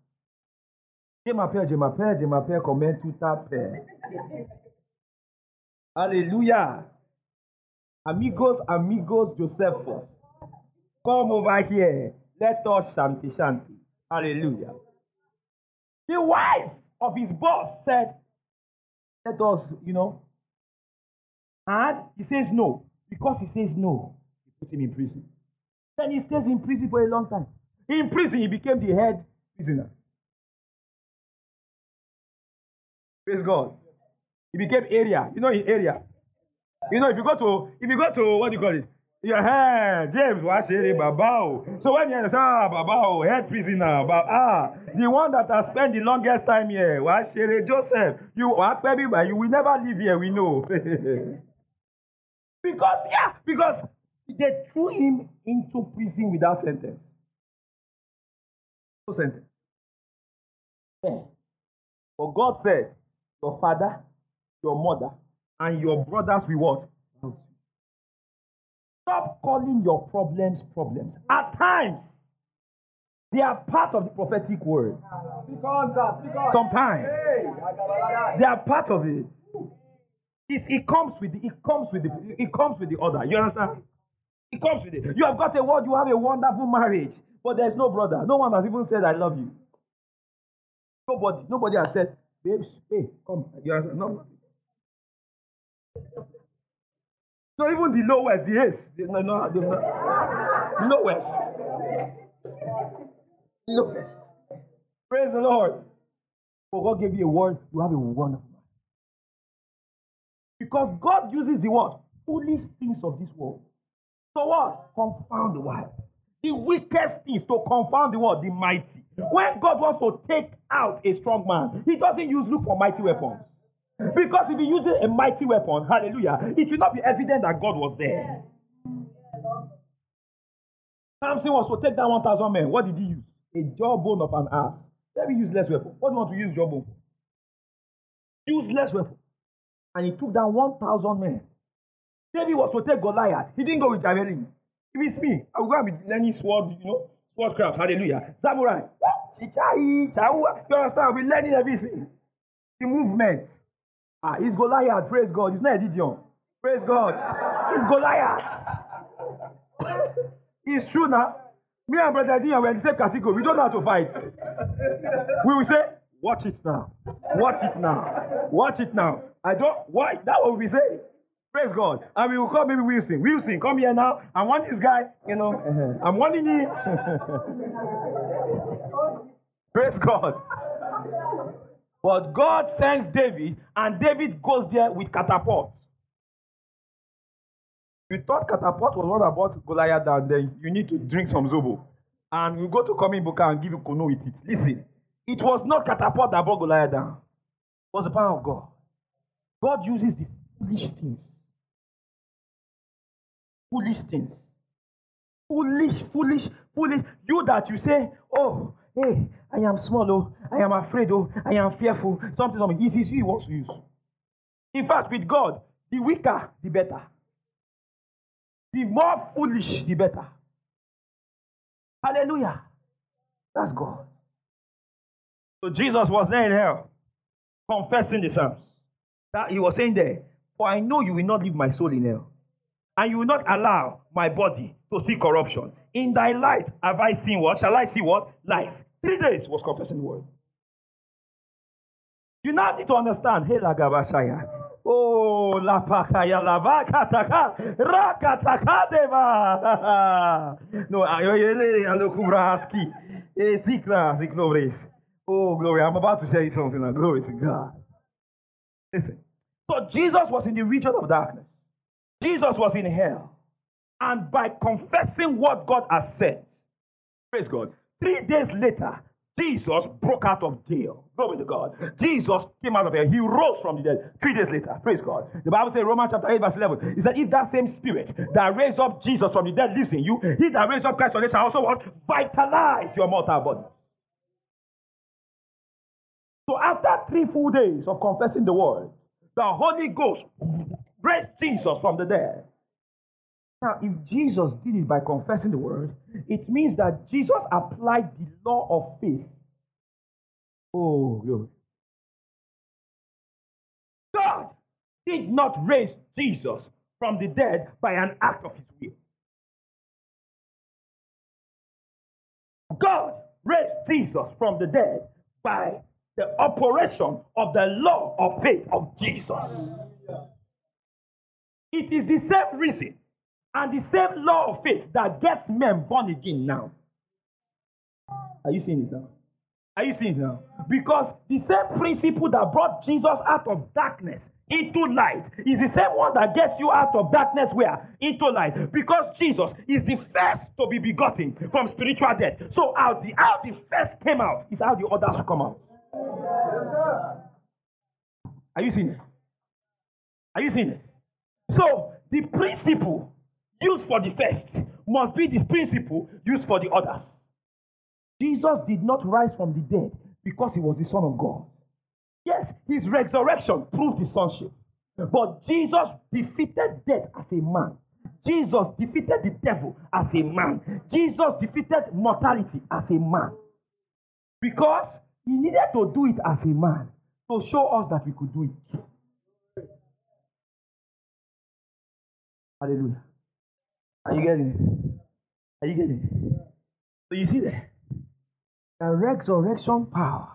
Je m'appelle, je m'appelle, je m'appelle, comment tout t'appelles? Alléluia. Amigos, amigos, Josephus. Come over here. Let us shanty shanty. Hallelujah. The wife of his boss said, Let us, you know. And he says no. Because he says no, he put him in prison. Then he stays in prison for a long time. In prison, he became the head prisoner. Praise God. He became area. You know, in area. You know, if you go to, if you go to, what do you call it? Yeah, hey, James, wá ṣeré bàbá So when you say, ah, bàbá head prisoner, but ah, the one that has spent the longest time here, wá ṣeré Joseph, you pẹ́ bíbá, you will never leave here, we know. because, yeah, because they threw him into prison without sentence. No sentence. Yeah. But God said, your father, your mother, and your brothers will what? Stop calling your problems problems. At times, they are part of the prophetic word. Speak on. Speak on. Sometimes they are part of it. It's, it comes with the, it comes with the it comes with the other. You understand? It comes with it. You have got a word. You have a wonderful marriage, but there's no brother. No one has even said I love you. Nobody. Nobody has said, "Babe, hey, come." You understand? No. No, even the lowest, the ace. No, no, the, the lowest. Lowest. Praise the Lord. For God gave you a word, you have a wonderful life. Because God uses the word, foolish things of this world. So what? Confound the wise. The weakest things to confound the world, the mighty. When God wants to take out a strong man, he doesn't use look for mighty weapons. Because if he uses a mighty weapon, hallelujah, it will not be evident that God was there. Samson was to take down 1,000 men. What did he use? A jawbone of an ass. Very useless weapon. What do you want to use jawbone for? Useless weapon. And he took down 1,000 men. David was to take Goliath. He didn't go with javelin. If it's me, I will go be learning sword, you know, swordcraft. Hallelujah. Samurai. You understand? Be learning everything. The movement. Ah, it's Goliath. Praise God. It's not Edidion. Praise God. It's Goliath. it's true now. Me and Brother Dean, we're in the same category. We don't know how to fight. We will say, watch it now. Watch it now. Watch it now. I don't, why? That's what we say. Praise God. And we will call maybe Wilson. Wilson, come here now. I want this guy, you know, uh-huh. I'm wanting him. Praise God. But God sends David, and David goes there with catapult. You thought catapult was what about Goliath down there. You need to drink some zobo. And we go to Komi Buka and give you kono with it. Listen, it was not catapult that brought Goliath down. It was the power of God. God uses the foolish things. Foolish things. Foolish, foolish, foolish. You that you say, oh, hey, I am small, oh, I am afraid, oh, I am fearful. Something, something. This is he wants to use. In fact, with God, the weaker, the better. The more foolish, the better. Hallelujah. That's God. So Jesus was there in hell, confessing the Psalms. That he was saying there, For I know you will not leave my soul in hell, and you will not allow my body to see corruption. In thy light have I seen what? Shall I see what? Life. Three days was confessing the word. You now need to understand. Hey, Lagabashaya. Oh, la pakaya la vakataka rakataka deva. No, ayoyele eh, ziklovres. Oh, glory. I'm about to say something. Glory to God. Listen. So Jesus was in the region of darkness. Jesus was in hell. And by confessing what God has said, praise God, three days later, Jesus broke out of jail. Glory to God. Jesus came out of hell. He rose from the dead three days later. Praise God. The Bible says, Romans chapter 8, verse 11, is that if that same spirit that raised up Jesus from the dead lives in you, he that raised up Christ from the dead shall also what? Vitalize your mortal body. So after three full days of confessing the word, the Holy Ghost raised Jesus from the dead. Now, if Jesus did it by confessing the word, it means that Jesus applied the law of faith. Oh, glory. God did not raise Jesus from the dead by an act of his will. God raised Jesus from the dead by the operation of the law of faith of Jesus. It is the same reason and the same law of faith that gets men born again now. Are you seeing it now? Are you seeing it now? Because the same principle that brought Jesus out of darkness into light is the same one that gets you out of darkness where? Into light. Because Jesus is the first to be begotten from spiritual death. So how the, how the first came out is how the others will come out. Are you seeing it? Are you seeing it? So the principle used for the first must be the principle used for the others. Jesus did not rise from the dead because he was the Son of God. Yes, his resurrection proved his sonship. But Jesus defeated death as a man. Jesus defeated the devil as a man. Jesus defeated mortality as a man. Because he needed to do it as a man to show us that we could do it Hallelujah. Are you getting it? Are you getting it? So you see there, the resurrection power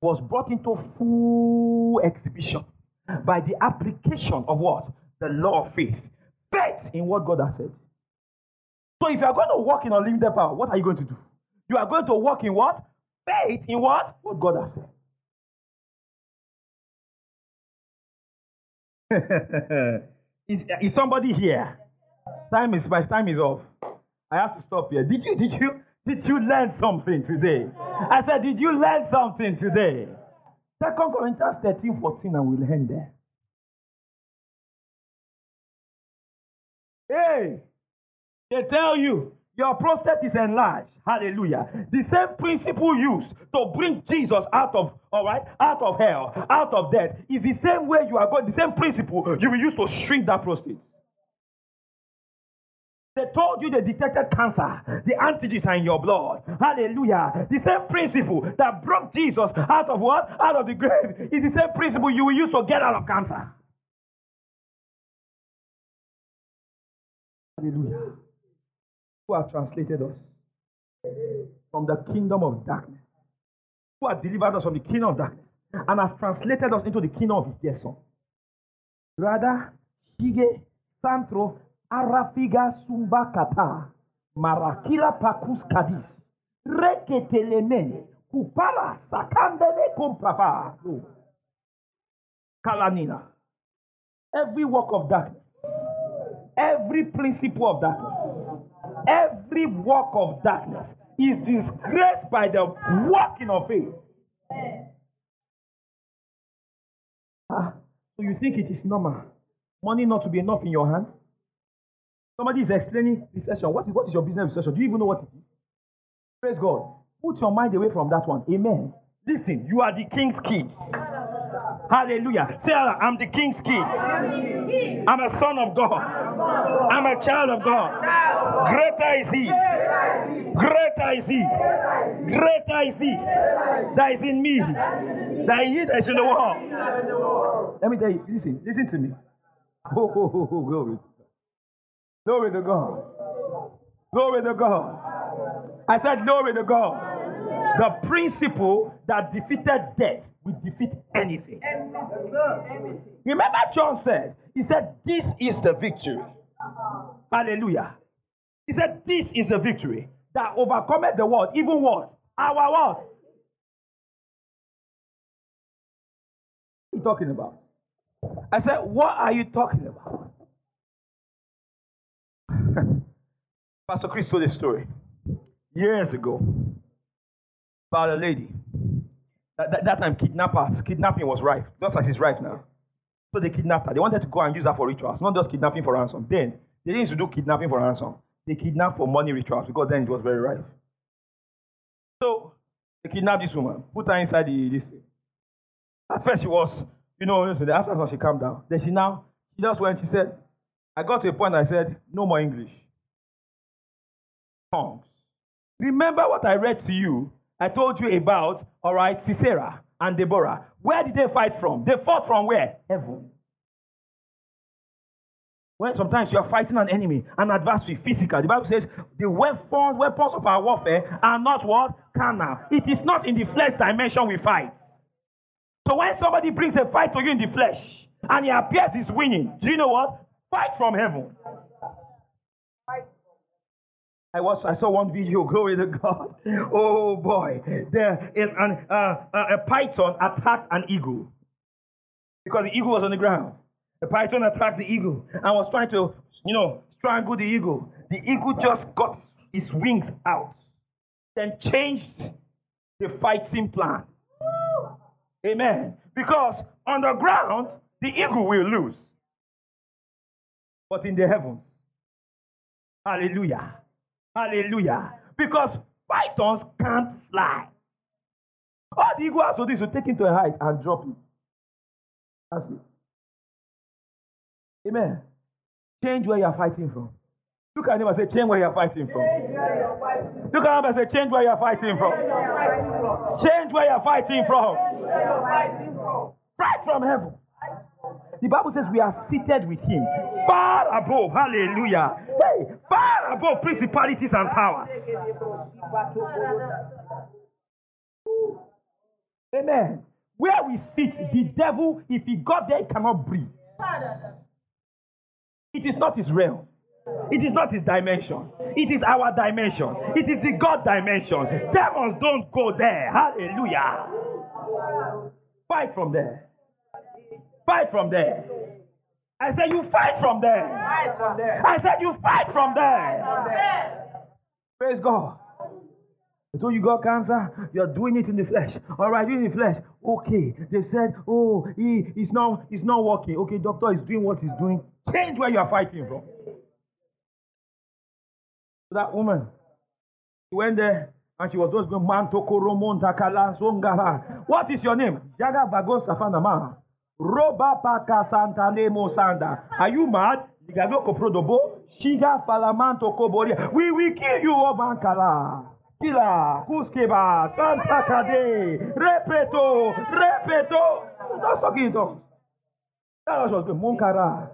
was brought into full exhibition by the application of what? The law of faith. Faith in what God has said. So if you are going to walk in unlimited power, what are you going to do? You are going to walk in what? Faith in what? What God has said. is, is somebody here? Time is my time is off. I have to stop here. Did you did you did you learn something today? I said, did you learn something today? Second Corinthians 13, 14, and we'll end there. Hey, they tell you your prostate is enlarged. Hallelujah. The same principle used to bring Jesus out of, all right, out of hell, out of death, is the same way you are going, the same principle you will use to shrink that prostate. They told you they detected cancer. The antigens are in your blood. Hallelujah. The same principle that brought Jesus out of what? Out of the grave is the same principle you will use to get out of cancer. Hallelujah. Who have translated us? from the kingdom of darkness, who has delivered us from the kingdom of darkness, and has translated us into the kingdom of his dear son. Rather, Shige, Santro, Arafiga, Sumba, Kata, Marakila, Pakus, Kadis, Reketelemene, Kupala, Sakandele, Komprava, Kalanina. Every work of darkness, every principle of darkness, every work of darkness is disgraced by the working of faith. Ah, so you think it is normal? Money not to be enough in your hand? Somebody is explaining recession. What is, what is your business recession? Do you even know what it is? Praise God. Put your mind away from that one. Amen. Listen, you are the king's kids. Hallelujah. Say, uh, I'm the king's kid. I'm a son of God. I'm a child of God. Greater is he. Greater is he. Greater is he that is in me than he that is in the world. Let me tell you, listen, listen to me. Oh, oh, oh, oh, glory. Glory to God. Glory to God. I said, Glory to God. The principle that defeated death will defeat anything. Remember, John said, He said, This is the victory. Hallelujah. He said, This is the victory that overcometh the world, even what? Our what? What are you talking about? I said, What are you talking about? Pastor Chris told a story years ago about a lady. That, that, that time, kidnappers, kidnapping was rife, just as it's rife now. So they kidnapped her. They wanted to go and use her for rituals, not just kidnapping for ransom. Then they didn't used to do kidnapping for ransom. They kidnapped for money rituals because then it was very rife. So they kidnapped this woman, put her inside the this. At first she was, you know, after she calmed down. Then she now, she just went, she said, I got to a point I said, no more English. Tongues. Remember what I read to you I told you about, all right, Sisera and Deborah. Where did they fight from? They fought from where? Heaven. When sometimes you are fighting an enemy, an adversary, physical. The Bible says the weapons, weapons of our warfare are not what? Carnal. It is not in the flesh dimension we fight. So when somebody brings a fight to you in the flesh and he appears he's winning, do you know what? Fight from heaven. I was I saw one video. Glory to God. Oh boy, there an, uh, uh, a python attacked an eagle because the eagle was on the ground. The python attacked the eagle and was trying to, you know, strangle the eagle. The eagle just got his wings out, then changed the fighting plan. Amen. Because on the ground, the eagle will lose. But in the heavens, hallelujah, Hallelujah. Because pythons can't fly. All the eagle has to do is to take him to a height and drop him. That's it. Amen. Change where you're fighting from. Look at him and say, change where you're fighting from. Look at him and say, change where you're fighting from. Change where you're fighting from. Fight from heaven. The Bible says we are seated with him far above. Hallelujah. Hey, far above principalities and powers. Amen. Where we sit, the devil, if he got there, he cannot breathe. It is not his realm. It is not his dimension. It is our dimension. It is the God dimension. Demons don't go there. Hallelujah. Fight from there. Fight from there. I said, You fight from there. Fight from there. I said, You fight from there. From there. Praise God. So you got cancer, you're doing it in the flesh. All right, doing in the flesh. Okay. They said, Oh, he, he's not he's not working. Okay, doctor is doing what he's doing. Change where you're fighting from. So that woman, she went there and she was just going, What is your name? Jaga Safanama. Roba paka santa lemo sanda. Are you mad? Ligano prodobo. Shiga falamanto koboria. We will kill you, Obankala. Kila, Kuskeba, Santa Kade, Repeto, Repeto. Don't talk in tongues. That was good. Munkara.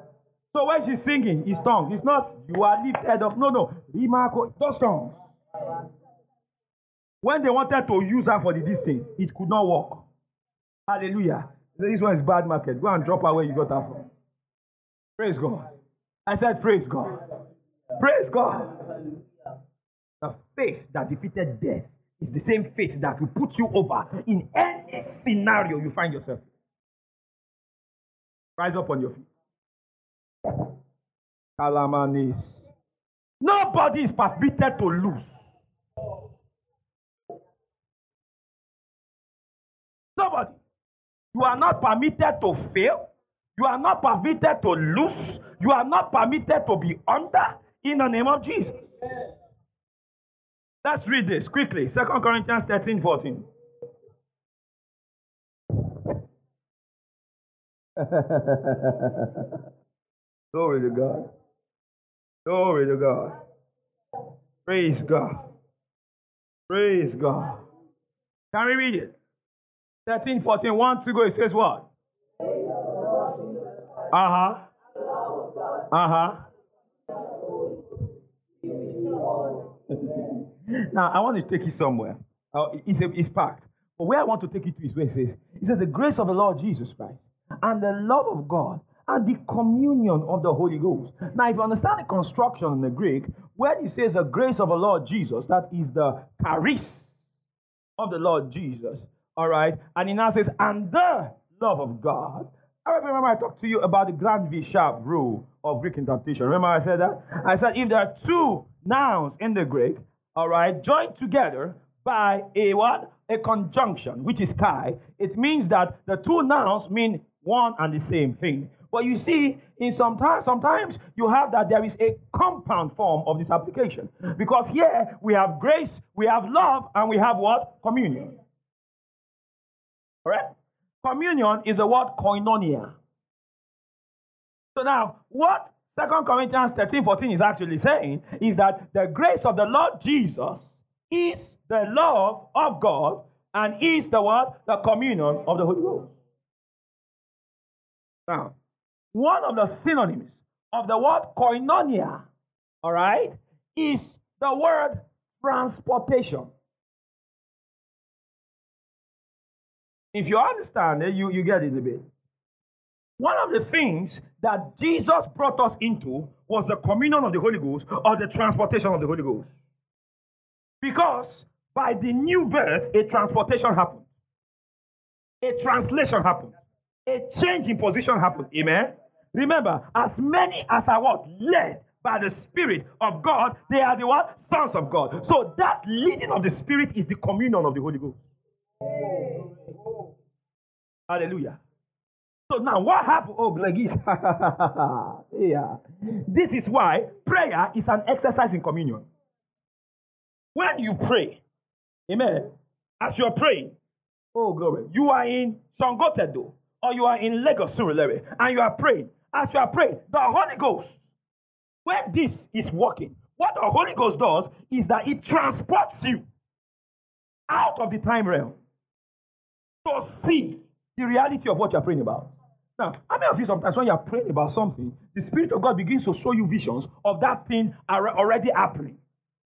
So when she's singing, it's tongues. It's not you are lifted up. No, no. Rimako, those tongues. When they wanted to use her for the this thing, it could not work. Hallelujah. This one is bad market. Go and drop her where you got her from. Praise God. I said, Praise God. Praise God. The faith that defeated death is the same faith that will put you over in any scenario you find yourself. Rise up on your feet. Calamanis. Nobody is permitted to lose. Nobody. You are not permitted to fail. You are not permitted to lose. You are not permitted to be under in the name of Jesus. Let's read this quickly. Second Corinthians 13 14. Glory to God. Glory to God. Praise God. Praise God. Can we read it? 13, 14, 1 to go. It says what? Uh huh. Uh huh. now, I want to take you somewhere. Uh, it's, a, it's packed. But where I want to take you to is where it says, it says, the grace of the Lord Jesus Christ and the love of God and the communion of the Holy Ghost. Now, if you understand the construction in the Greek, where it says the grace of the Lord Jesus, that is the charis of the Lord Jesus, all right? And he now says, and the love of God. I remember I talked to you about the Granville Sharp rule of Greek interpretation. Remember I said that? I said if there are two nouns in the Greek, all right, joined together by a what? A conjunction, which is kai, it means that the two nouns mean one and the same thing. But you see, in sometimes sometimes you have that there is a compound form of this application. Because here we have grace, we have love, and we have what? Communion. Correct? Communion is the word koinonia. So now, what 2 Corinthians 13 14 is actually saying is that the grace of the Lord Jesus is the love of God and is the what? The communion of the Holy Ghost. Now, one of the synonyms of the word koinonia, all right, is the word transportation. If you understand it, you, you get it a bit. One of the things that Jesus brought us into was the communion of the Holy Ghost or the transportation of the Holy Ghost. Because by the new birth, a transportation happened, a translation happened, a change in position happened. Amen. Remember, as many as are what led by the Spirit of God, they are the what sons of God. So that leading of the Spirit is the communion of the Holy Ghost. Oh, oh, oh. Hallelujah. So now what happened? Oh, Glegis. yeah. This is why prayer is an exercise in communion. When you pray, amen, as you're praying, oh glory, you are in Sangotedo or you are in Lagos Surulere and you are praying. As you are praying, the Holy Ghost, when this is working, what the Holy Ghost does is that it transports you out of the time realm to see the reality of what you're praying about. Now, how many of you sometimes when you're praying about something, the Spirit of God begins to show you visions of that thing already happening?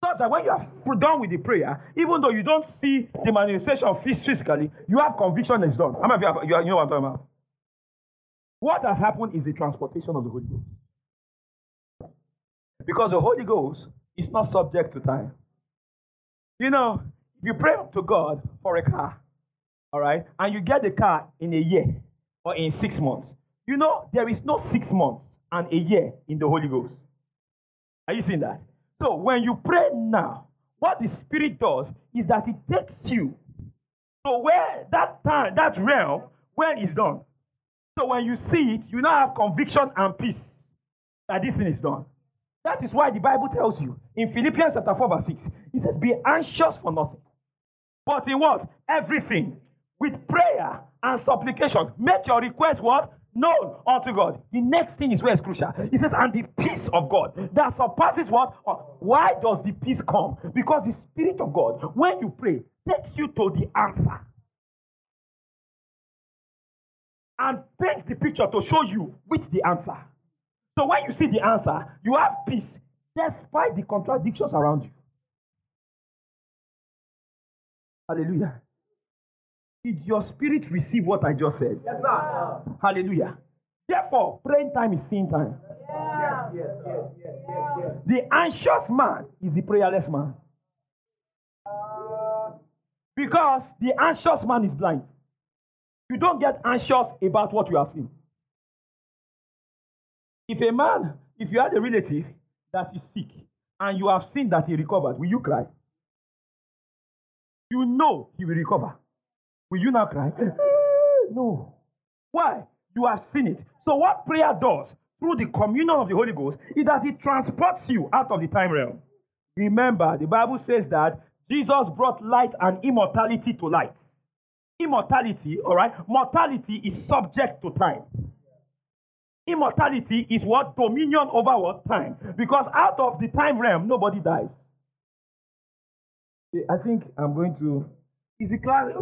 So that when you are done with the prayer, even though you don't see the manifestation of physically, you have conviction that it's done. How many of you, have, you know what I'm talking about? What has happened is the transportation of the Holy Ghost. Because the Holy Ghost is not subject to time. You know, if you pray to God for a car, all right, and you get the car in a year or in six months, you know, there is no six months and a year in the Holy Ghost. Are you seeing that? So when you pray now, what the Spirit does is that it takes you to where that time, that realm, when it's done. So when you see it, you now have conviction and peace that this thing is done. That is why the Bible tells you in Philippians chapter 4, verse 6, it says, Be anxious for nothing. But in what? Everything with prayer and supplication. Make your request what? Known unto God. The next thing is where it's crucial. He says, and the peace of God that surpasses what? Uh, why does the peace come? Because the Spirit of God, when you pray, takes you to the answer and paints the picture to show you which the answer. So when you see the answer, you have peace despite the contradictions around you. Hallelujah. Did your spirit receive what I just said? Yes, sir. Hallelujah. Therefore, praying time is sin time. Yes, yes, yes, yes, yes, yes. The anxious man is the prayerless man. Because the anxious man is blind. You don't get anxious about what you have seen. If a man, if you had a relative that is sick and you have seen that he recovered, will you cry? You know he will recover. Will you not cry? Eh, no. Why? You have seen it. So, what prayer does through the communion of the Holy Ghost is that it transports you out of the time realm. Remember, the Bible says that Jesus brought light and immortality to light. Immortality, all right, mortality is subject to time. Immortality is what? Dominion over what? Time. Because out of the time realm, nobody dies. I think I'm going to. Is the class?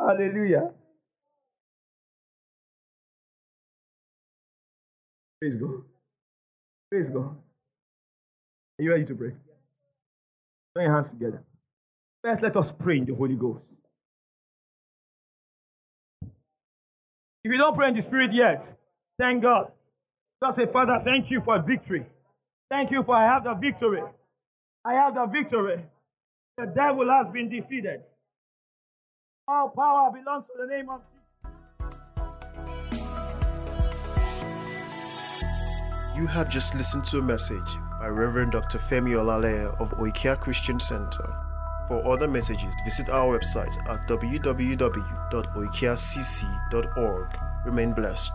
Hallelujah. Praise God. Praise God. Are you ready to pray? Put your hands together. First, let us pray in the Holy Ghost. If you don't pray in the Spirit yet, thank God. Just say, Father, thank you for victory. Thank you for I have the victory. I have the victory. The devil has been defeated. All power belongs to the name of Jesus. You have just listened to a message by Reverend Dr. Femi Olale of Oikea Christian Center. For other messages, visit our website at www.oikeacc.org. Remain blessed.